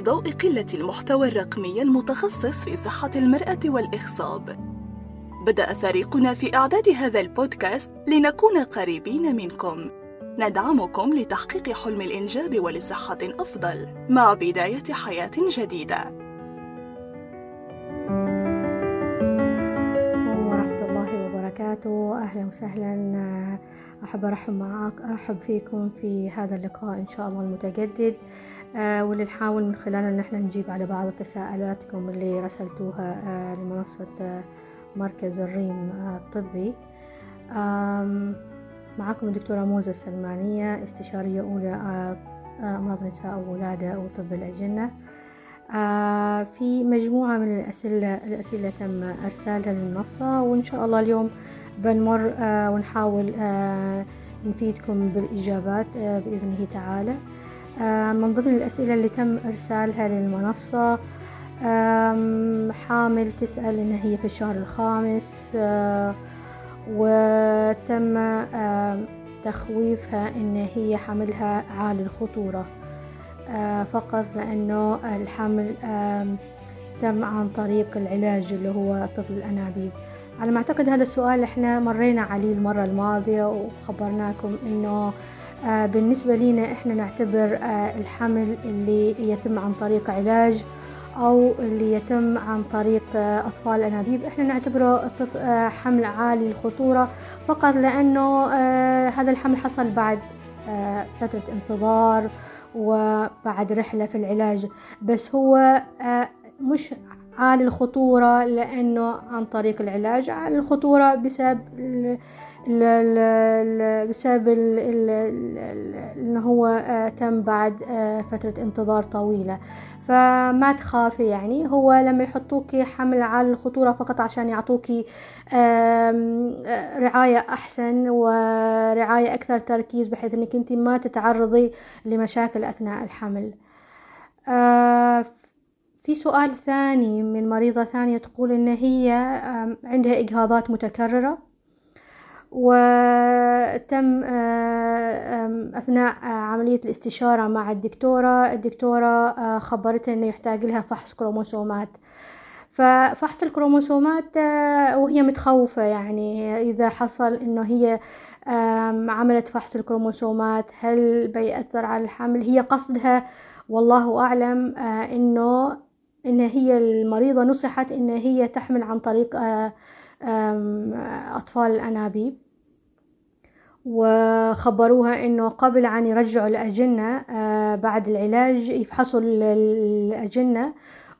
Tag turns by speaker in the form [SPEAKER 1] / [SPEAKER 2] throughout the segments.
[SPEAKER 1] في ضوء قلة المحتوى الرقمي المتخصص في صحة المرأة والإخصاب بدأ فريقنا في إعداد هذا البودكاست لنكون قريبين منكم. ندعمكم لتحقيق حلم الإنجاب ولصحة أفضل مع بداية حياة جديدة.
[SPEAKER 2] ورحمة الله وبركاته. أهلا وسهلا. أحب أرحب معك أرحب فيكم في هذا اللقاء إن شاء الله المتجدد. آه، واللي نحاول من خلاله إن إحنا نجيب على بعض تساؤلاتكم اللي رسلتوها آه، لمنصة آه، مركز الريم الطبي. معكم الدكتورة موزة السلمانية استشارية أولى أمراض النساء والولادة وطب الأجنة. في مجموعة من الأسئلة الأسئلة تم إرسالها للمنصة وإن شاء الله اليوم بنمر ونحاول نفيدكم بالإجابات بإذنه تعالى. من ضمن الأسئلة اللي تم إرسالها للمنصة حامل تسأل إن هي في الشهر الخامس وتم تخويفها إن هي حملها عالي الخطورة فقط لأنه الحمل تم عن طريق العلاج اللي هو طفل الأنابيب. على ما أعتقد هذا السؤال إحنا مرينا عليه المرة الماضية وخبرناكم إنه بالنسبة لنا إحنا نعتبر الحمل اللي يتم عن طريق علاج أو اللي يتم عن طريق أطفال الأنابيب إحنا نعتبره حمل عالي الخطورة فقط لأنه هذا الحمل حصل بعد فترة انتظار وبعد رحلة في العلاج. بس هو مش عالي الخطورة لأنه عن طريق العلاج عالي الخطورة بسبب بسبب انه هو تم بعد فترة انتظار طويلة. فما تخافي يعني هو لما يحطوك حمل عالي الخطورة فقط عشان يعطوك رعاية أحسن ورعاية أكثر تركيز بحيث أنك أنت ما تتعرضي لمشاكل أثناء الحمل. في سؤال ثاني من مريضة ثانية تقول إن هي عندها إجهاضات متكررة. وتم أثناء عملية الاستشارة مع الدكتورة الدكتورة خبرتها أنه يحتاج لها فحص كروموسومات. ففحص الكروموسومات وهي متخوفة يعني إذا حصل إنه هي عملت فحص الكروموسومات هل بيأثر على الحمل؟ هي قصدها والله أعلم إنه إن هي المريضة نصحت إن هي تحمل عن طريق أطفال الأنابيب وخبروها إنه قبل أن يرجعوا الأجنة بعد العلاج يفحصوا الاجنه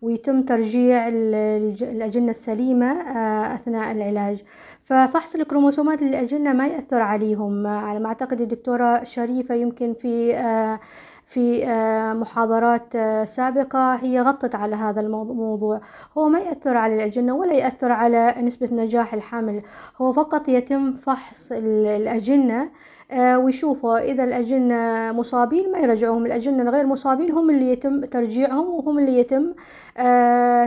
[SPEAKER 2] ويتم ترجيع الأجنة السليمة أثناء العلاج. ففحص الكروموسومات للأجنة ما يأثر عليهم. على ما أعتقد الدكتورة شريفة يمكن في في محاضرات سابقة. هي غطت على هذا الموضوع هو ما يأثر على الأجنة ولا يأثر على نسبة نجاح الحمل. هو فقط يتم فحص الأجنة ويشوفوا إذا الأجنة مصابين ما يرجعوهم. الأجنة الغير مصابين هم اللي يتم ترجيعهم وهم اللي يتم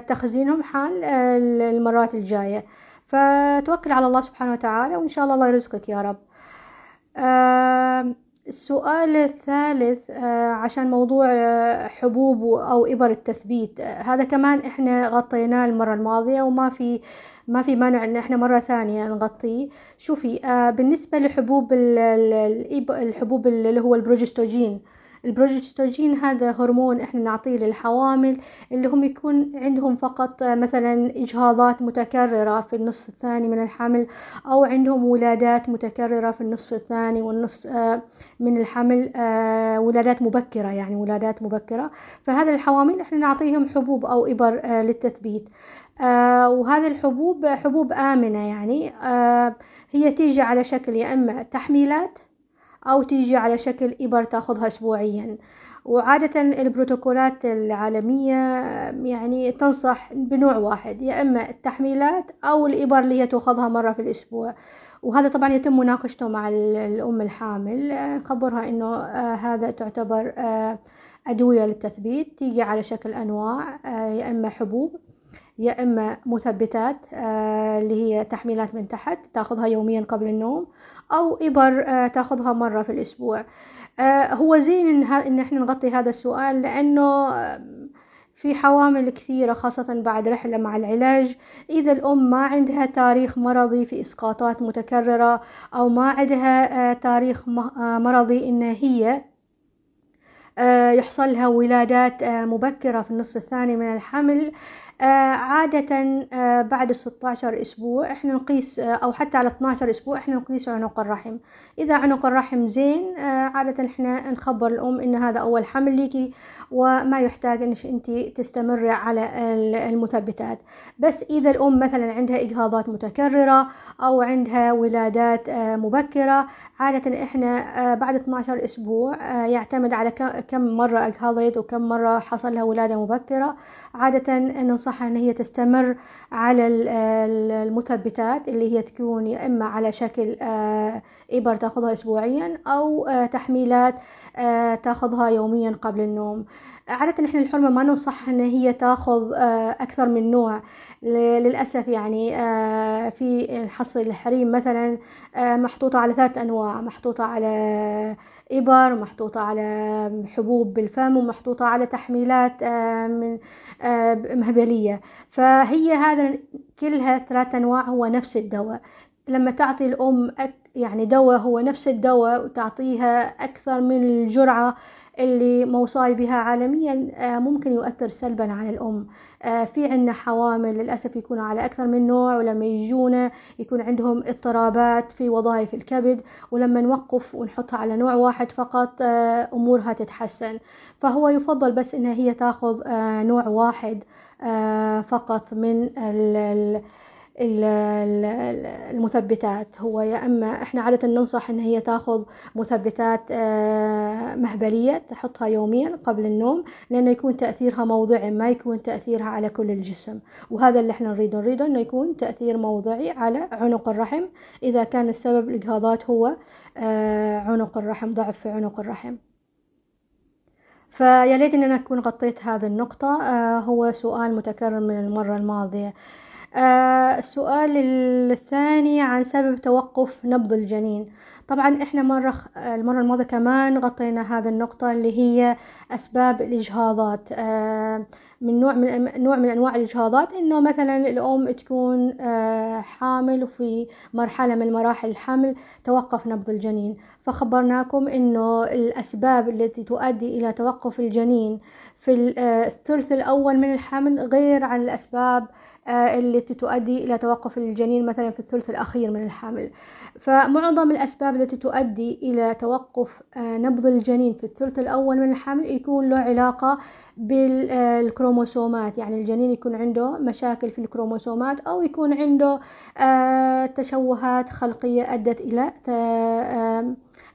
[SPEAKER 2] تخزينهم حال المرات الجاية. فتوكل على الله سبحانه وتعالى وإن شاء الله الله يرزقك يا رب. السؤال الثالث عشان موضوع حبوب أو إبر التثبيت هذا كمان إحنا غطيناه المرة الماضية وما في ما في مانع إن إحنا مرة ثانية نغطيه. شوفي بالنسبة لحبوب الحبوب اللي هو البروجستوجين البروجستوجين هذا هرمون إحنا نعطيه للحوامل اللي هم يكون عندهم فقط مثلا إجهاضات متكررة في النصف الثاني من الحمل أو عندهم ولادات متكررة في النصف الثاني والنصف من الحمل ولادات مبكرة يعني ولادات مبكرة. فهذا الحوامل إحنا نعطيهم حبوب أو إبر للتثبيت. آه وهذه الحبوب حبوب آمنة يعني آه هي تيجي على شكل يا إما تحميلات أو تيجي على شكل إبر تاخذها أسبوعيا. وعادة البروتوكولات العالمية يعني تنصح بنوع واحد يا إما التحميلات أو الإبر اللي هي تأخذها مرة في الأسبوع. وهذا طبعا يتم مناقشته مع الأم الحامل. نخبرها إنه آه هذا تعتبر آه أدوية للتثبيت تيجي على شكل أنواع يا إما حبوب يا إما مثبتات آه اللي هي تحميلات من تحت تاخذها يوميا قبل النوم أو إبر آه تاخذها مرة في الأسبوع. آه هو زين إن, إحنا نغطي هذا السؤال لأنه في حوامل كثيرة خاصة بعد رحلة مع العلاج. إذا الأم ما عندها تاريخ مرضي في إسقاطات متكررة أو ما عندها تاريخ مرضي إن هي يحصل لها ولادات مبكرة في النصف الثاني من الحمل عادة بعد الستة عشر أسبوع إحنا نقيس أو حتى على 12 أسبوع إحنا نقيس عنق الرحم. إذا عنق الرحم زين عادة إحنا نخبر الأم إن هذا أول حمل ليكي وما يحتاج إنك أنت تستمري على المثبتات. بس إذا الأم مثلا عندها إجهاضات متكررة أو عندها ولادات مبكرة عادة إحنا بعد 12 أسبوع يعتمد على كم مرة أجهضت وكم مرة حصل لها ولادة مبكرة عادة ننصحها أن هي تستمر على المثبتات اللي هي تكون يا إما على شكل إبر تأخذها أسبوعيا أو تحميلات تأخذها يوميا قبل النوم. عادة إحنا الحرمة ما ننصح إن هي تأخذ أكثر من نوع. للأسف يعني في نحصل الحريم مثلا محطوطة على ثلاث أنواع. محطوطة على إبر محطوطة على حبوب بالفم ومحطوطة على تحميلات من مهبلية. فهي هذا كلها ثلاث أنواع هو نفس الدواء. لما تعطي الأم يعني دواء هو نفس الدواء وتعطيها أكثر من الجرعة اللي موصاي بها عالميا ممكن يؤثر سلبا على الأم. في عنا حوامل للأسف يكونوا على أكثر من نوع ولما يجونا يكون عندهم اضطرابات في وظائف الكبد ولما نوقف ونحطها على نوع واحد فقط أمورها تتحسن. فهو يفضل بس إنها هي تاخذ نوع واحد فقط من ال المثبتات. هو يا أما إحنا عادة ننصح إن هي تاخذ مثبتات مهبلية تحطها يوميا قبل النوم لأنه يكون تأثيرها موضعي ما يكون تأثيرها على كل الجسم. وهذا اللي إحنا نريده. نريده إنه يكون تأثير موضعي على عنق الرحم. إذا كان السبب الإجهاضات هو عنق الرحم ضعف في عنق الرحم. فيا ليت ان أنا أكون غطيت هذه النقطة. هو سؤال متكرر من المرة الماضية. آه السؤال الثاني عن سبب توقف نبض الجنين. طبعا إحنا مرة المرة الماضية كمان غطينا هذه النقطة اللي هي أسباب الإجهاضات. آه من نوع من نوع من أنواع الإجهاضات إنه مثلا الأم تكون آه حامل وفي مرحلة من مراحل الحمل توقف نبض الجنين. فخبرناكم إنه الأسباب التي تؤدي إلى توقف الجنين في الثلث الأول من الحمل غير عن الأسباب التي تؤدي إلى توقف الجنين مثلا في الثلث الأخير من الحمل فمعظم الأسباب التي تؤدي إلى توقف نبض الجنين في الثلث الأول من الحمل يكون له علاقة بالكروموسومات. يعني الجنين يكون عنده مشاكل في الكروموسومات أو يكون عنده تشوهات خلقية أدت إلى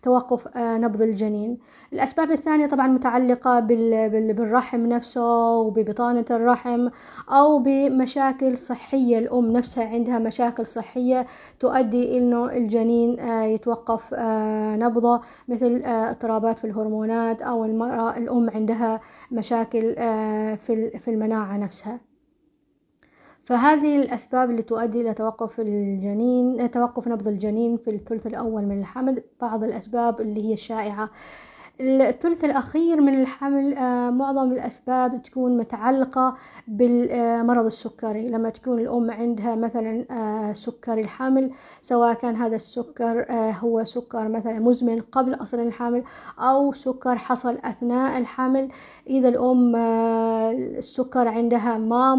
[SPEAKER 2] توقف نبض الجنين. الأسباب الثانية طبعا متعلقة بالرحم نفسه وببطانة الرحم أو بمشاكل صحية. الأم نفسها عندها مشاكل صحية تؤدي إنه الجنين يتوقف نبضه مثل اضطرابات في الهرمونات أو الأم عندها مشاكل في المناعة نفسها. فهذه الأسباب اللي تؤدي إلى توقف الجنين توقف نبض الجنين في الثلث الأول من الحمل. بعض الأسباب اللي هي الشائعة الثلث الأخير من الحمل معظم الأسباب تكون متعلقة بالمرض السكري. لما تكون الأم عندها مثلا سكري الحمل سواء كان هذا السكر هو سكر مثلا مزمن قبل أصل الحمل أو سكر حصل أثناء الحمل إذا الأم السكر عندها ما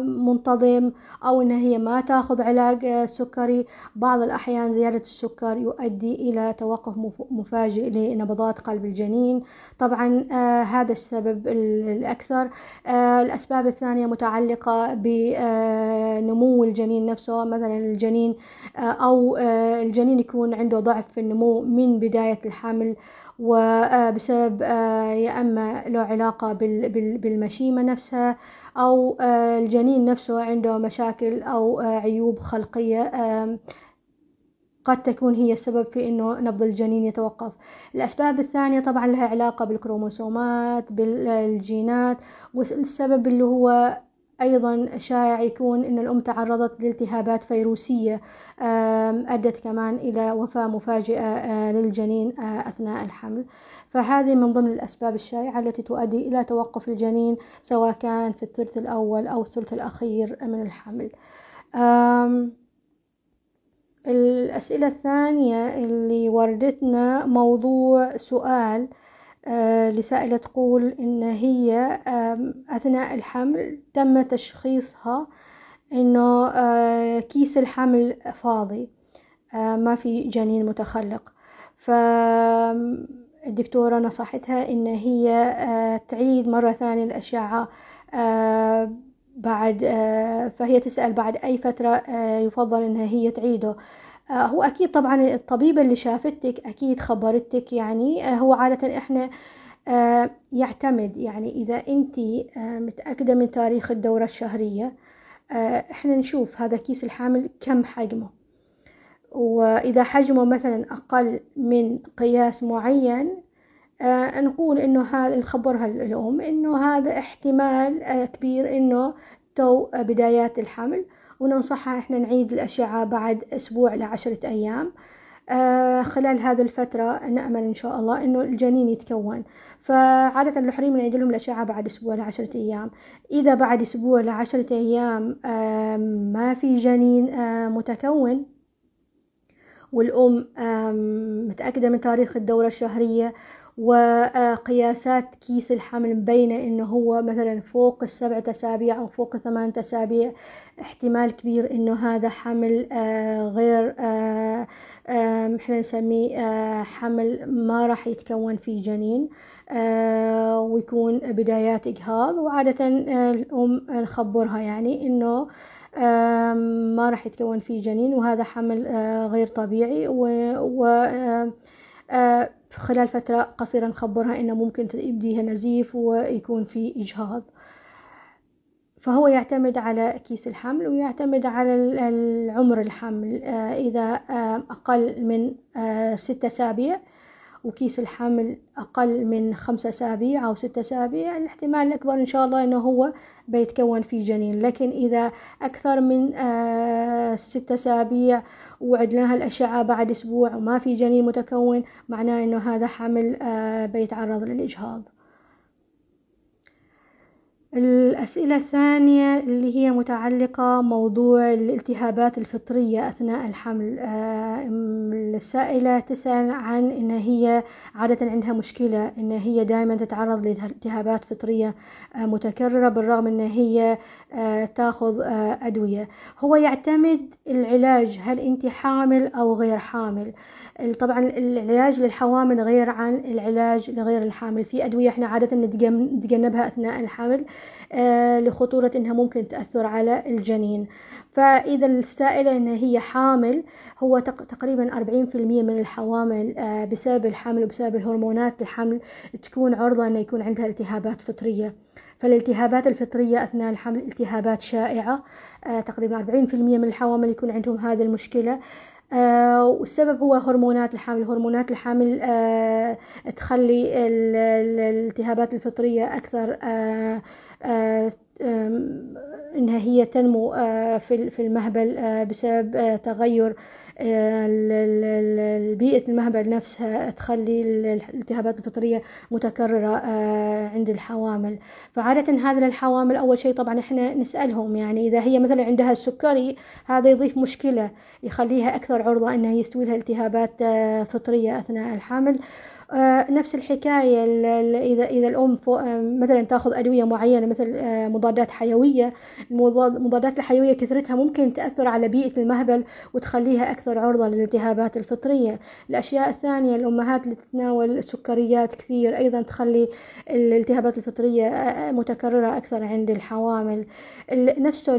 [SPEAKER 2] منتظم أو إن هي ما تأخذ علاج سكري بعض الأحيان زيادة السكر يؤدي إلى توقف مفاجئ لنبضات قلب الجنين طبعا آه هذا السبب الأكثر. آه الأسباب الثانية متعلقة بنمو الجنين نفسه. مثلا الجنين آه أو آه الجنين يكون عنده ضعف في النمو من بداية الحمل وبسبب يا أما له علاقة بالمشيمة نفسها أو الجنين نفسه عنده مشاكل أو عيوب خلقية. قد تكون هي السبب في إنه نبض الجنين يتوقف. الأسباب الثانية طبعا لها علاقة بالكروموسومات بالجينات والسبب اللي هو أيضا شائع يكون أن الأم تعرضت لالتهابات فيروسية أدت كمان إلى وفاة مفاجئة للجنين أثناء الحمل. فهذه من ضمن الأسباب الشائعة التي تؤدي إلى توقف الجنين سواء كان في الثلث الأول أو الثلث الأخير من الحمل. الأسئلة الثانية اللي وردتنا موضوع سؤال آه لسائلة تقول إن هي أثناء الحمل تم تشخيصها إنه آه كيس الحمل فاضي آه ما في جنين متخلق. فالدكتورة نصحتها إن هي تعيد مرة ثانية الأشعة بعد فهي تسأل بعد أي فترة يفضل إنها هي تعيده. هو أكيد طبعا الطبيبة اللي شافتك أكيد خبرتك يعني هو عادة إحنا يعتمد يعني إذا أنت متأكدة من تاريخ الدورة الشهرية إحنا نشوف هذا كيس الحامل كم حجمه. وإذا حجمه مثلا أقل من قياس معين آه نقول إنه هذا نخبرها الام إنه هذا احتمال آه كبير إنه تو بدايات الحمل وننصحها إحنا نعيد الأشعة بعد أسبوع لعشرة أيام. آه خلال هذه الفترة نأمل إن شاء الله إنه الجنين يتكون. فعادة الحريم نعيد لهم الأشعة بعد أسبوع لعشرة أيام. إذا بعد أسبوع لعشرة أيام آه ما في جنين آه متكون والأم متأكدة من تاريخ الدورة الشهرية وقياسات كيس الحمل مبينة إنه هو مثلا فوق السبعة أسابيع أو فوق ثمانية أسابيع احتمال كبير إنه هذا حمل غير إحنا نسميه حمل ما راح يتكون فيه جنين ويكون بدايات إجهاض. وعادة الأم نخبرها يعني إنه ما راح يتكون فيه جنين وهذا حمل غير طبيعي. و خلال فترة قصيرة نخبرها إنه ممكن يبديها نزيف ويكون في إجهاض. فهو يعتمد على كيس الحمل ويعتمد على العمر الحمل. إذا أقل من ستة أسابيع وكيس الحمل أقل من خمسة أسابيع أو ستة أسابيع. الاحتمال الأكبر إن شاء الله إنه هو بيتكون فيه جنين. لكن إذا أكثر من آه ستة أسابيع وعدناها الأشعة بعد أسبوع وما في جنين متكون معناه إنه هذا حمل آه بيتعرض للإجهاض. الأسئلة الثانية اللي هي متعلقة موضوع الالتهابات الفطرية أثناء الحمل. السائلة تسأل عن إن هي عادة عندها مشكلة إن هي دائما تتعرض لالتهابات فطرية متكررة بالرغم إن هي تأخذ أدوية. هو يعتمد العلاج هل أنت حامل أو غير حامل؟ طبعا العلاج للحوامل غير عن العلاج لغير الحامل. في أدوية إحنا عادة نتجنبها أثناء الحمل. آه لخطورة إنها ممكن تأثر على الجنين. فإذا السائلة إن هي حامل هو تقريبا 40% من الحوامل آه بسبب الحمل وبسبب الهرمونات الحمل تكون عرضة ان يكون عندها التهابات فطرية. فالالتهابات الفطرية أثناء الحمل التهابات شائعة. آه تقريبا 40% من الحوامل يكون عندهم هذه المشكلة. آه والسبب هو هرمونات الحمل هرمونات الحمل آه تخلي الالتهابات الفطرية أكثر آه إنها هي تنمو في المهبل بسبب تغير بيئة المهبل نفسها تخلي الالتهابات الفطرية متكررة عند الحوامل. فعادة هذا للحوامل أول شيء طبعا إحنا نسألهم يعني إذا هي مثلا عندها السكري هذا يضيف مشكلة يخليها أكثر عرضة أنها يستوي لها التهابات فطرية أثناء الحمل آه نفس الحكاية إذا إذا الأم مثلا تأخذ أدوية معينة مثل آه مضادات حيوية المضادات الحيوية كثرتها ممكن تأثر على بيئة المهبل وتخليها أكثر عرضة للالتهابات الفطرية. الأشياء الثانية الأمهات اللي تتناول السكريات كثير أيضا تخلي الالتهابات الفطرية متكررة أكثر عند الحوامل. نفسه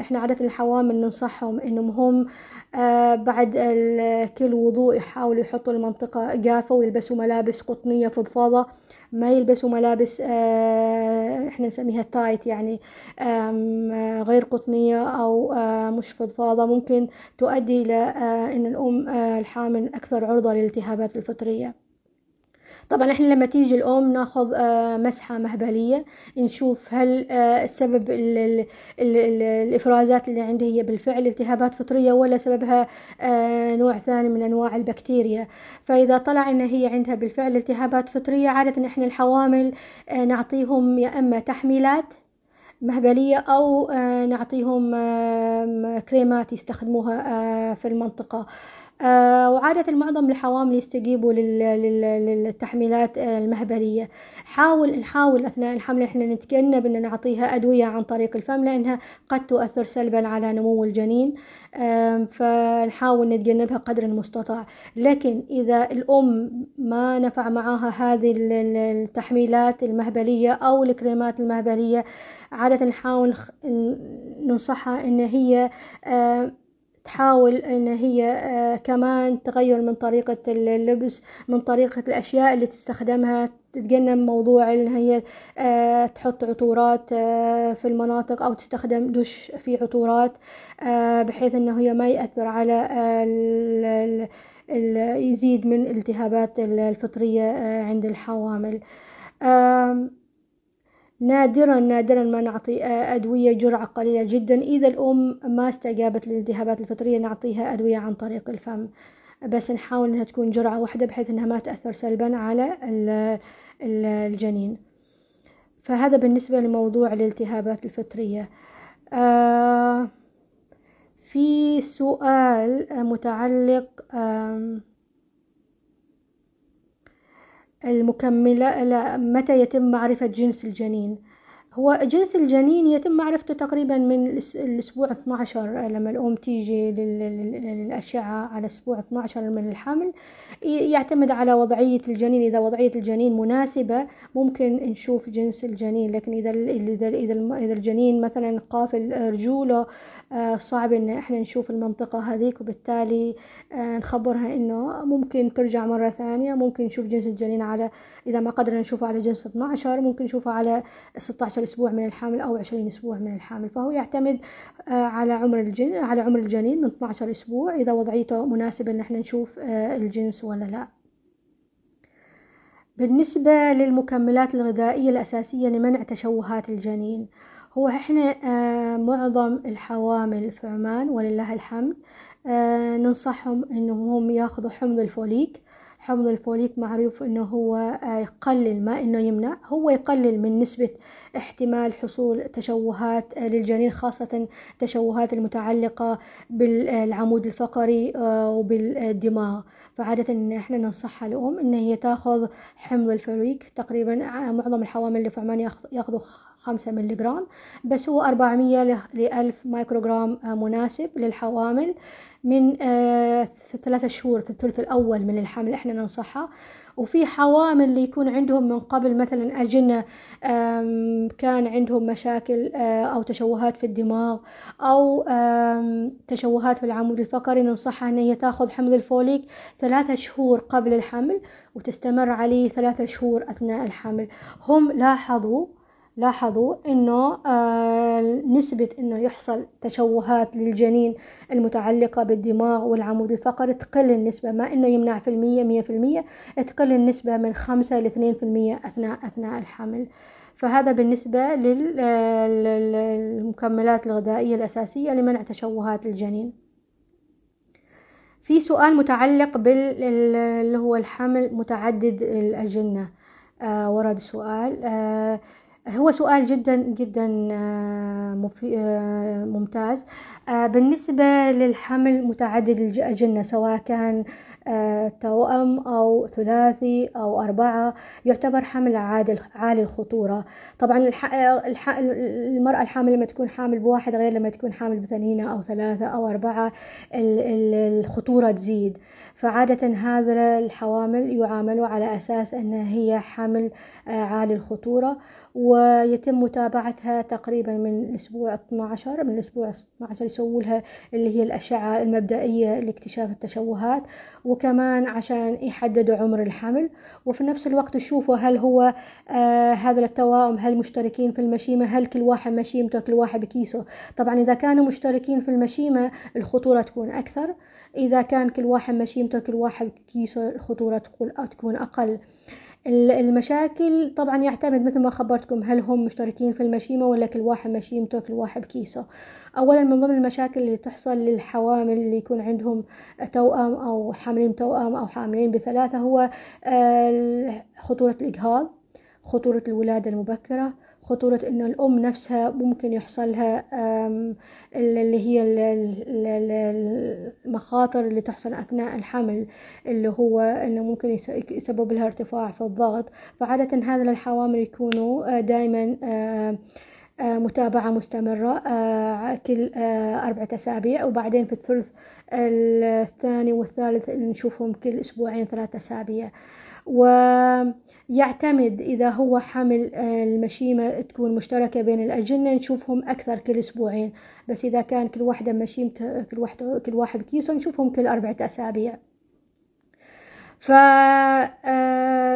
[SPEAKER 2] إحنا عادة الحوامل ننصحهم إنهم هم آه بعد كل وضوء يحاولوا يحطوا المنطقة جافة ويلبسوا ملابس قطنية فضفاضة. ما يلبسوا ملابس آه إحنا نسميها تايت يعني غير قطنية أو آه مش فضفاضة. ممكن تؤدي إلى إن الأم الحامل أكثر عرضة للالتهابات الفطرية. طبعا إحنا لما تيجي الأم ناخذ آه، مسحة مهبلية نشوف هل آه، سبب ال ال ال ال الإفرازات اللي عندها هي بالفعل التهابات فطرية ولا سببها آه، نوع ثاني من أنواع البكتيريا. فإذا طلع إن هي عندها بالفعل التهابات فطرية عادة إحنا الحوامل نعطيهم يا إما تحميلات مهبلية أو نعطيهم كريمات يستخدموها في المنطقة. وعادة معظم الحوامل يستجيبوا للتحميلات المهبلية. حاول نحاول أثناء الحمل إحنا نتجنب إن نعطيها أدوية عن طريق الفم لأنها قد تؤثر سلبا على نمو الجنين. آه فنحاول نتجنبها قدر المستطاع. لكن إذا الأم ما نفع معاها هذه التحميلات المهبلية أو الكريمات المهبلية عادة نحاول ننصحها إن هي آه تحاول إن هي آه، كمان تغير من طريقة اللبس من طريقة الأشياء اللي تستخدمها تتجنب موضوع إن هي آه، تحط عطورات آه، في المناطق أو تستخدم دش فيه عطورات بحيث انه هي ما يأثر على يزيد من الالتهابات الفطرية عند الحوامل. نادرا نادرا ما نعطي أدوية جرعة قليلة جدا. إذا الأم ما استجابت للالتهابات الفطرية نعطيها أدوية عن طريق الفم. بس نحاول أنها تكون جرعة واحدة بحيث أنها ما تأثر سلبا على الجنين. فهذا بالنسبة لموضوع الالتهابات الفطرية. في سؤال متعلق المكملة متى يتم معرفة جنس الجنين؟ هو جنس الجنين يتم معرفته تقريبا من الأسبوع 12 لما الأم تيجي للأشعة على أسبوع 12 من الحمل. يعتمد على وضعية الجنين. إذا وضعية الجنين مناسبة ممكن نشوف جنس الجنين. لكن إذا إذا إذا الجنين مثلا قافل رجوله آه، صعب إن إحنا نشوف المنطقة هذيك. وبالتالي آه، نخبرها إنه ممكن ترجع مرة ثانية. ممكن نشوف جنس الجنين على إذا ما قدرنا نشوفه على جنس 12 ممكن نشوفه على 16 أسبوع من الحامل أو عشرين أسبوع من الحامل فهو يعتمد آه، على عمر الجن على عمر الجنين من 12 أسبوع إذا وضعيته مناسبة إن إحنا نشوف آه، الجنس ولا لا. بالنسبة للمكملات الغذائية الأساسية لمنع تشوهات الجنين هو إحنا آه، معظم الحوامل في عمان ولله الحمد ننصحهم إنهم يأخذوا حمض الفوليك حمض الفوليك معروف إنه هو آه، يقلل ما إنه يمنع. هو يقلل من نسبة احتمال حصول تشوهات آه، للجنين خاصة التشوهات المتعلقة بالعمود الفقري آه، وبالدماغ. فعادة إن إحنا ننصحها الأم إن هي تاخذ حمض الفوليك تقريبا معظم الحوامل اللي في عمان ياخذوا خمسة ملي جرام بس هو أربعمية لألف مايكروغرام مناسب للحوامل من آه، ثلاثة شهور في الثلث الأول من الحمل إحنا ننصحها. وفي حوامل اللي يكون عندهم من قبل مثلا أجنة كان عندهم مشاكل آه، أو تشوهات في الدماغ أو تشوهات في العمود الفقري ننصحها أن هي تاخذ حمض الفوليك ثلاثة شهور قبل الحمل وتستمر عليه ثلاثة شهور أثناء الحمل. هم لاحظوا لاحظوا إنه آه نسبة إنه يحصل تشوهات للجنين المتعلقة بالدماغ والعمود الفقري تقل النسبة ما إنه يمنع في المية مية في المية تقل النسبة من خمسة لاثنين في المية أثناء أثناء الحمل. فهذا بالنسبة للمكملات الغذائية الأساسية لمنع تشوهات الجنين. في سؤال متعلق بال هو الحمل متعدد الأجنة. آه ورد سؤال آه هو سؤال جدا جدا آه، آه، ممتاز. آه، بالنسبة للحمل متعدد الأجنة سواء كان توأم أو ثلاثي أو أربعة يعتبر حمل عالي الخطورة. طبعا المرأة الحامل لما تكون حامل بواحد غير لما تكون حامل باثنين أو ثلاثة أو أربعة الخطورة تزيد. فعادة هذا الحوامل يعاملوا على أساس أن هي حمل عالي الخطورة. ويتم متابعتها تقريبا من الأسبوع 12 من الأسبوع 12 يسووا لها اللي هي الأشعة المبدئية لاكتشاف التشوهات وكمان عشان يحددوا عمر الحمل. وفي نفس الوقت يشوفوا هل هو آه هذا التوائم هل مشتركين في المشيمة هل كل واحد مشيمته كل واحد بكيسه. طبعا إذا كانوا مشتركين في المشيمة الخطورة تكون أكثر إذا كان كل واحد مشيمته كل واحد بكيسه الخطورة تكون أقل. المشاكل طبعا يعتمد مثل ما خبرتكم هل هم مشتركين في المشيمة ولا كل واحد مشيمته كل واحد بكيسه. أولا من ضمن المشاكل اللي تحصل للحوامل اللي يكون عندهم توأم أو حاملين توأم أو حاملين بثلاثة هو خطورة الإجهاض خطورة الولادة المبكرة خطورة إنه الأم نفسها ممكن يحصلها اللي هي المخاطر اللي تحصل أثناء الحمل اللي هو إنه ممكن يسبب لها ارتفاع في الضغط. فعادة هذا الحوامل يكونوا دائما متابعة مستمرة كل أربعة أسابيع. وبعدين في الثلث الثاني والثالث نشوفهم كل أسبوعين ثلاثة أسابيع. ويعتمد إذا هو حمل المشيمة تكون مشتركة بين الأجنة نشوفهم أكثر كل أسبوعين. بس إذا كان كل واحدة مشيمته كل واحدة كل واحد كيسو نشوفهم كل أربعة أسابيع.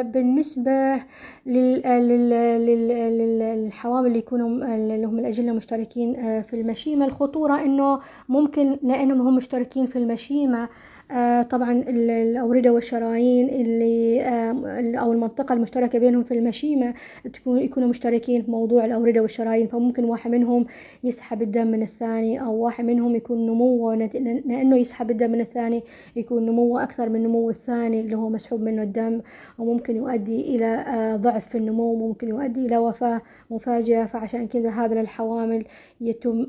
[SPEAKER 2] فبالنسبة للحوامل اللي يكونوا اللي هم الأجلة مشتركين في المشيمة الخطورة إنه ممكن لأنهم هم مشتركين في المشيمة آه طبعا الأوردة والشرايين اللي آه أو المنطقة المشتركة بينهم في المشيمة تكون يكونوا مشتركين في موضوع الأوردة والشرايين فممكن واحد منهم يسحب الدم من الثاني أو واحد منهم يكون نموه لأنه يسحب الدم من الثاني يكون نموه أكثر من نمو الثاني اللي هو مسحوب منه الدم وممكن يؤدي إلى آه ضعف في النمو ممكن يؤدي إلى وفاة مفاجئة فعشان كذا هذا الحوامل يتم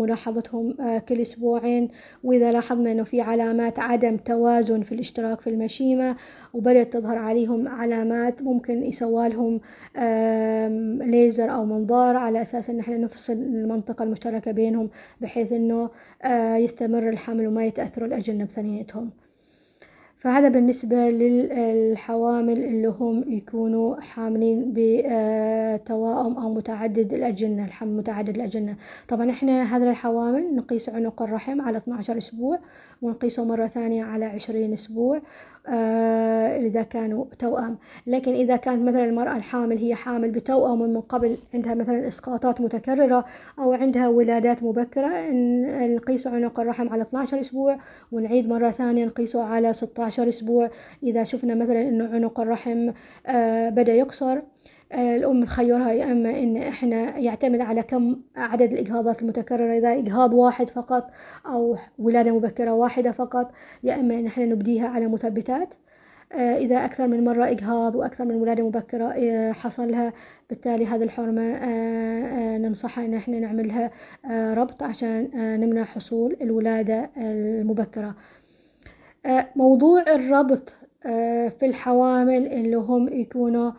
[SPEAKER 2] ملاحظتهم كل أسبوعين. وإذا لاحظنا إنه في علامات عدم توازن في الاشتراك في المشيمة وبدأت تظهر عليهم علامات ممكن يسوالهم ليزر أو منظار على أساس إن إحنا نفصل المنطقة المشتركة بينهم بحيث إنه يستمر الحمل وما يتأثروا الأجنة بثنيتهم فهذا بالنسبة للحوامل اللي هم يكونوا حاملين بتوائم أو متعدد الأجنة الحمل متعدد الأجنة. طبعا إحنا هذا الحوامل نقيس عنق الرحم على 12 أسبوع ونقيسه مرة ثانية على 20 أسبوع. إذا كانوا توأم. لكن إذا كانت مثلا المرأة الحامل هي حامل بتوأم من قبل عندها مثلا إسقاطات متكررة أو عندها ولادات مبكرة نقيس عنق الرحم على 12 أسبوع ونعيد مرة ثانية نقيسه على 16 أسبوع. إذا شفنا مثلا إنه عنق الرحم آه بدأ يقصر الأم نخيرها يا إما إن إحنا يعتمد على كم عدد الإجهاضات المتكررة. إذا إجهاض واحد فقط أو ولادة مبكرة واحدة فقط يا إما إن إحنا نبديها على مثبتات. إذا أكثر من مرة إجهاض وأكثر من ولادة مبكرة حصل لها بالتالي هذه الحرمة ننصحها إن إحنا نعملها ربط عشان نمنع حصول الولادة المبكرة. موضوع الربط في الحوامل اللي هم يكونوا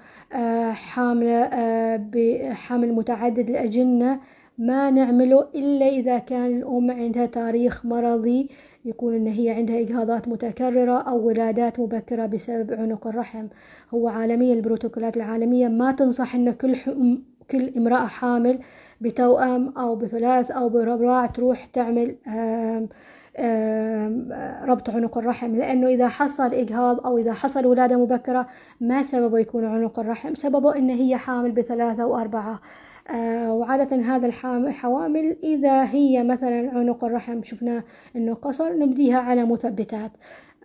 [SPEAKER 2] حاملة بحمل متعدد الأجنة. ما نعمله إلا إذا كان الأم عندها تاريخ مرضي يكون إن هي عندها إجهاضات متكررة أو ولادات مبكرة بسبب عنق الرحم. هو عالميا البروتوكولات العالمية ما تنصح إن كل كل امرأة حامل بتوأم أو بثلاث أو برباع تروح تعمل ربط عنق الرحم. لأنه إذا حصل إجهاض أو إذا حصل ولادة مبكرة ما سببه يكون عنق الرحم. سببه إن هي حامل بثلاثة وأربعة آه وعادة هذا الحوامل إذا هي مثلا عنق الرحم شفنا إنه قصر نبديها على مثبتات.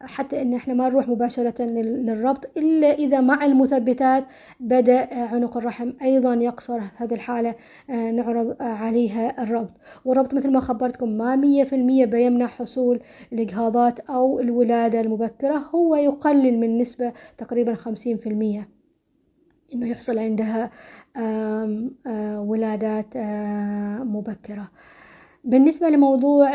[SPEAKER 2] حتى إن إحنا ما نروح مباشرة للربط إلا إذا مع المثبتات بدأ عنق الرحم أيضا يقصر هذه الحالة نعرض عليها الربط. والربط مثل ما خبرتكم ما مية في المية بيمنع حصول الإجهاضات أو الولادة المبكرة هو يقلل من نسبة تقريبا خمسين في المية. إنه يحصل عندها آم ولادات مبكرة. بالنسبة لموضوع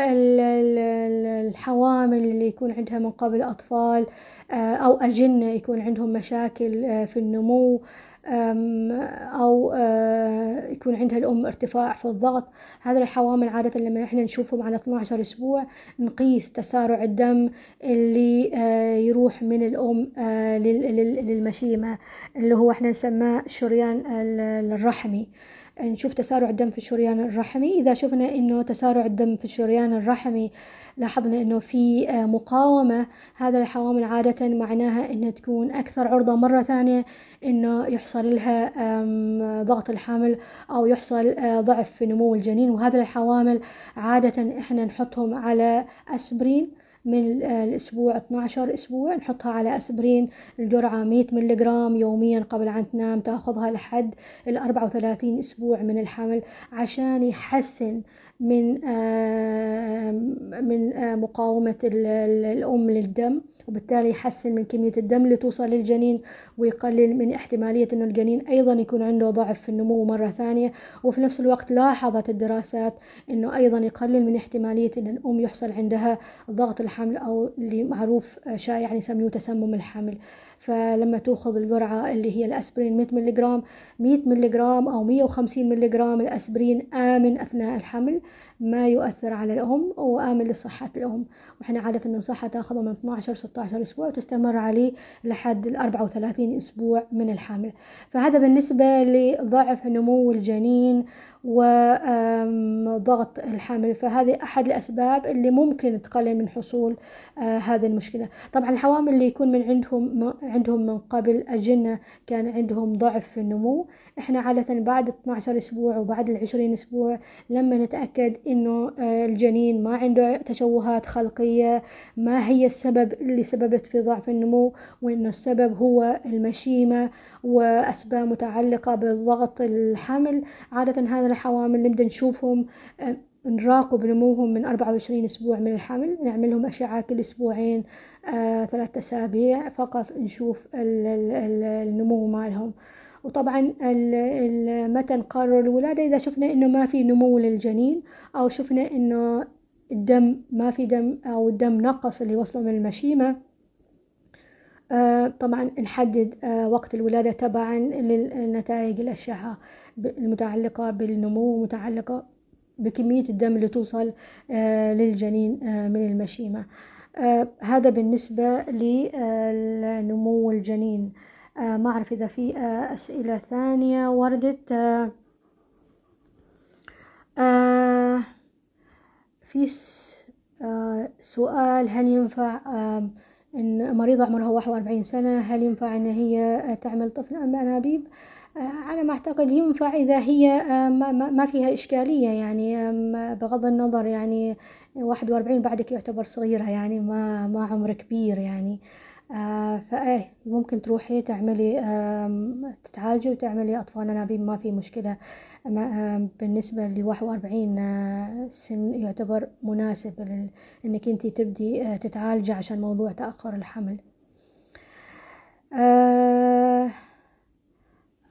[SPEAKER 2] الحوامل اللي يكون عندها من قبل أطفال أو أجنة يكون عندهم مشاكل في النمو أو يكون عندها الأم ارتفاع في الضغط هذا الحوامل عادة لما إحنا نشوفهم على 12 أسبوع نقيس تسارع الدم اللي يروح من الأم للمشيمة اللي هو إحنا نسماه الشريان الرحمي. نشوف تسارع الدم في الشريان الرحمي. إذا شفنا إنه تسارع الدم في الشريان الرحمي لاحظنا إنه في مقاومة. هذا الحوامل عادة معناها إنها تكون أكثر عرضة مرة ثانية إنه يحصل لها ضغط الحمل أو يحصل ضعف في نمو الجنين. وهذا الحوامل عادة إحنا نحطهم على أسبرين. من الأسبوع 12 أسبوع نحطها على أسبرين الجرعة 100 ملغرام يوميا قبل أن تنام تأخذها لحد ال 34 أسبوع من الحمل عشان يحسن من من مقاومة الأم للدم. وبالتالي يحسن من كمية الدم اللي توصل للجنين ويقلل من احتمالية أنه الجنين أيضا يكون عنده ضعف في النمو مرة ثانية. وفي نفس الوقت لاحظت الدراسات أنه أيضا يقلل من احتمالية أن الأم يحصل عندها ضغط الحمل أو اللي معروف شائع يسميه تسمم الحمل. فلما تأخذ الجرعة اللي هي الأسبرين 100 ملغرام 100 ملغرام أو 150 ملغرام الأسبرين آمن أثناء الحمل ما يؤثر على الأم وآمن لصحة الأم. وإحنا عادة ننصحها تاخذه من 12 16 أسبوع وتستمر عليه لحد ال 34 أسبوع من الحمل فهذا بالنسبة لضعف نمو الجنين وضغط الحمل فهذه أحد الأسباب اللي ممكن تقلل من حصول هذه المشكلة. طبعا الحوامل اللي يكون من عندهم عندهم من قبل أجنة كان عندهم ضعف في النمو. إحنا عادة بعد 12 أسبوع وبعد العشرين أسبوع لما نتأكد إنه الجنين ما عنده تشوهات خلقية ما هي السبب اللي سببت في ضعف النمو وإنه السبب هو المشيمة وأسباب متعلقة بالضغط الحمل عادة هذا الحوامل نبدأ نشوفهم نراقب نموهم من 24 أسبوع من الحمل نعملهم أشعة كل أسبوعين آه، ثلاثة أسابيع فقط نشوف النمو مالهم. وطبعا متى نقرر الولادة؟ إذا شفنا إنه ما في نمو للجنين أو شفنا إنه الدم ما في دم أو الدم نقص اللي وصله من المشيمة آه طبعا نحدد آه وقت الولادة تبعا للنتائج الأشعة. المتعلقة بالنمو ومتعلقة بكمية الدم اللي توصل آه للجنين آه من المشيمة. آه هذا بالنسبة لنمو الجنين. ما أعرف إذا في أسئلة ثانية وردت. في سؤال هل ينفع إن مريضة عمرها واحد وأربعين سنة هل ينفع إن هي تعمل طفل أنابيب؟ على ما أعتقد ينفع إذا هي ما فيها إشكالية يعني بغض النظر يعني واحد وأربعين بعدك يعتبر صغيرة يعني ما ما عمر كبير يعني. فإيه ممكن تروحي تعملي تتعالجي وتعملي أطفال أنابيب ما في مشكلة. بالنسبة لواحد وأربعين سن يعتبر مناسب إنك انتي تبدي تتعالجي عشان موضوع تأخر الحمل.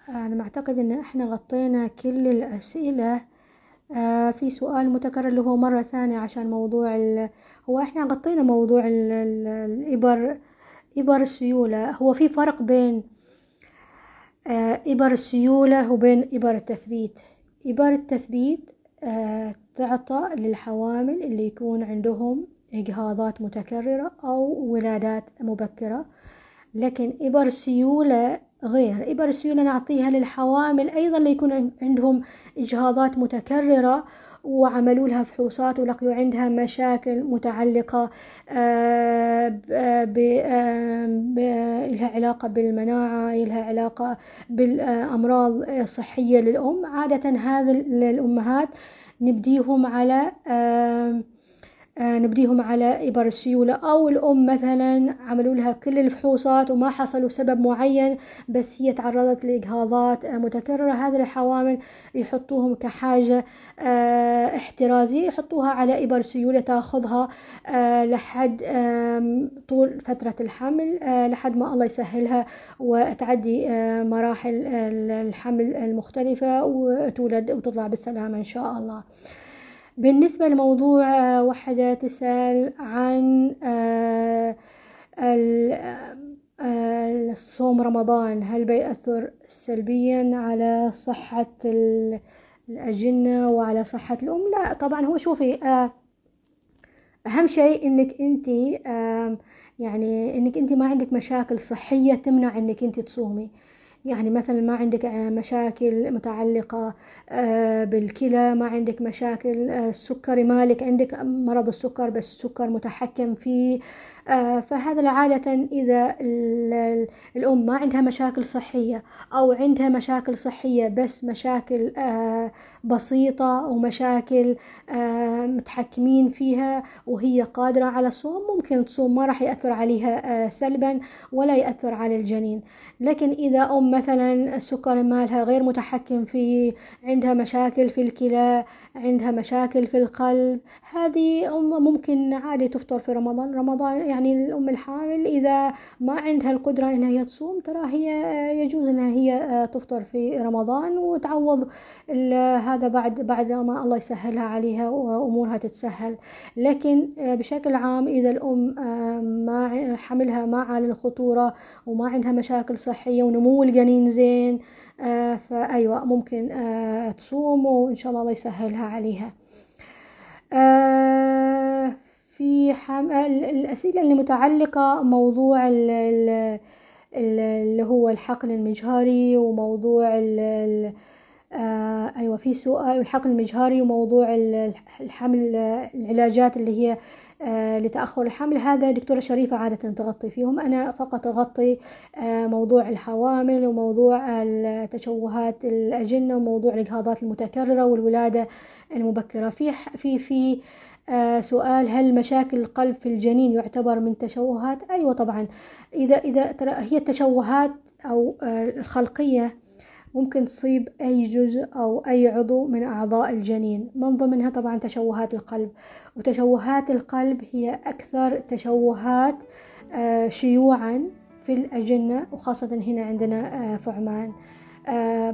[SPEAKER 2] أنا معتقد إن إحنا غطينا كل الأسئلة. آه في سؤال متكرر اللي هو مرة ثانية عشان موضوع ال... هو إحنا غطينا موضوع ال... ال... الإبر إبر السيولة. هو في فرق بين آه إبر السيولة وبين إبر التثبيت. إبر التثبيت آه تعطى للحوامل اللي يكون عندهم إجهاضات متكررة أو ولادات مبكرة. لكن إبر السيولة غير. إبر السيولة نعطيها للحوامل أيضا اللي يكون عندهم إجهاضات متكررة وعملوا لها فحوصات ولقيوا عندها مشاكل متعلقة لها علاقة بالمناعة لها علاقة بالأمراض الصحية للأم. عادة هذه الأمهات نبديهم على نبديهم على إبر السيولة أو الأم مثلا عملوا لها كل الفحوصات وما حصلوا سبب معين بس هي تعرضت لإجهاضات متكررة. هذه الحوامل يحطوهم كحاجة احترازية يحطوها على إبر سيولة تأخذها لحد طول فترة الحمل لحد ما الله يسهلها وتعدي مراحل الحمل المختلفة وتولد وتطلع بالسلامة إن شاء الله. بالنسبة لموضوع وحدة تسأل عن الصوم رمضان هل بيأثر سلبيا على صحة الأجنة وعلى صحة الأم؟ لا طبعا هو شوفي أهم شيء إنك أنت يعني إنك أنت ما عندك مشاكل صحية تمنع إنك أنت تصومي. يعني مثلا ما عندك مشاكل متعلقة بالكلى ما عندك مشاكل السكري مالك عندك مرض السكر بس السكر متحكم فيه فهذا عادة إذا الأم ما عندها مشاكل صحية أو عندها مشاكل صحية بس مشاكل بسيطة أو مشاكل متحكمين فيها وهي قادرة على الصوم ممكن تصوم ما راح يأثر عليها سلبا ولا يأثر على الجنين. لكن إذا أم مثلا السكر مالها غير متحكم فيه عندها مشاكل في الكلى عندها مشاكل في القلب. هذه أم ممكن عادي تفطر في رمضان. رمضان يعني الأم الحامل إذا ما عندها القدرة إنها هي تصوم ترى هي يجوز إنها هي تفطر في رمضان وتعوض هذا بعد بعد ما الله يسهلها عليها وأمورها تتسهل. لكن بشكل عام إذا الأم ما حملها ما على الخطورة وما عندها مشاكل صحية ونمو الجنين زين فأيوة ممكن تصوم وإن شاء الله الله يسهلها عليها. في حم... الأسئلة اللي متعلقة موضوع ال... ال... اللي هو الحقن المجهري وموضوع ال... آه أيوة في سؤال الحقن المجهري وموضوع الحمل العلاجات اللي هي آه لتأخر الحمل. هذا دكتورة شريفة عادة تغطي فيهم. أنا فقط أغطي آه موضوع الحوامل وموضوع تشوهات الأجنة وموضوع الإجهاضات المتكررة والولادة المبكرة. في في في آه سؤال هل مشاكل القلب في الجنين يعتبر من تشوهات؟ أيوة طبعا. إذا إذا هي التشوهات أو آه الخلقية ممكن تصيب أي جزء أو أي عضو من أعضاء الجنين. من ضمنها طبعا تشوهات القلب وتشوهات القلب هي أكثر تشوهات آه شيوعا في الأجنة وخاصة هنا عندنا في عمان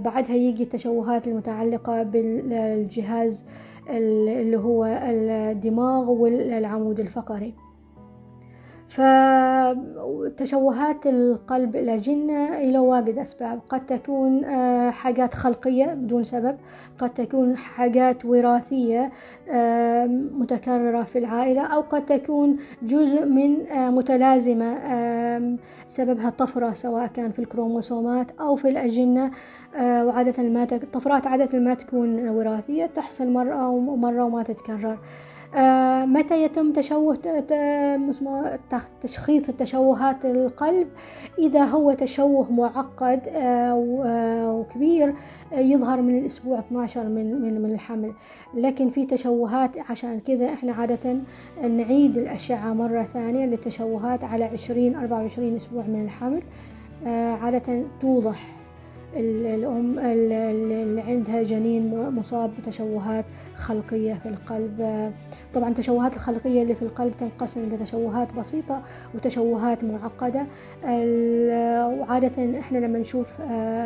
[SPEAKER 2] بعدها يجي التشوهات المتعلقة بالجهاز اللي هو الدماغ والعمود الفقري. فتشوهات القلب الأجنة إلى واجد أسباب. قد تكون حاجات خلقية بدون سبب. قد تكون حاجات وراثية متكررة في العائلة أو قد تكون جزء من متلازمة سببها طفرة سواء كان في الكروموسومات أو في الأجنة. وعادة ما الطفرات عادة ما تكون وراثية تحصل مرة ومرة وما تتكرر. آه متى يتم تشوه تشخيص التشوهات القلب؟ إذا هو تشوه معقد آه وكبير آه يظهر من الأسبوع 12 من من من الحمل. لكن في تشوهات عشان كذا إحنا عادة نعيد الأشعة مرة ثانية للتشوهات على 20 24 أسبوع من الحمل. عادة توضح الأم اللي عندها جنين مصاب بتشوهات خلقية في القلب. طبعا التشوهات الخلقية اللي في القلب تنقسم إلى تشوهات بسيطة وتشوهات معقدة. وعادة إحنا لما نشوف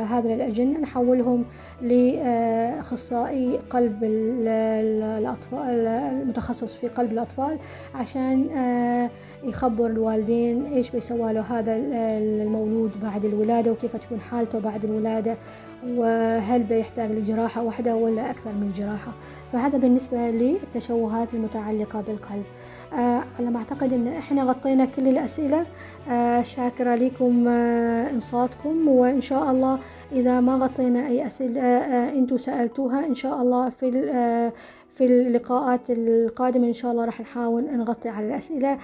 [SPEAKER 2] هذا الأجنة نحولهم لأخصائي قلب الأطفال المتخصص في قلب الأطفال عشان يخبر الوالدين إيش بيسوى له هذا المولود بعد الولادة وكيف تكون حالته بعد الولادة. وهل بيحتاج لجراحة واحدة ولا أكثر من جراحة؟ فهذا بالنسبة للتشوهات المتعلقة بالقلب. آه على ما أعتقد أن إحنا غطينا كل الأسئلة. آه شاكرة لكم آه إنصاتكم وإن شاء الله إذا ما غطينا أي أسئلة آه أنتوا سألتوها إن شاء الله في في اللقاءات القادمة إن شاء الله راح نحاول نغطي على الأسئلة.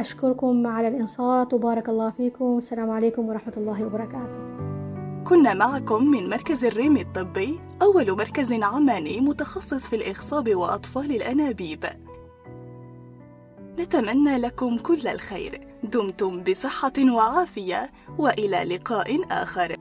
[SPEAKER 2] أشكركم على الإنصات وبارك الله فيكم. والسلام عليكم ورحمة الله وبركاته.
[SPEAKER 1] كنا معكم من مركز الريم الطبي أول مركز عماني متخصص في الإخصاب وأطفال الأنابيب. نتمنى لكم كل الخير. دمتم بصحة وعافية وإلى لقاء آخر.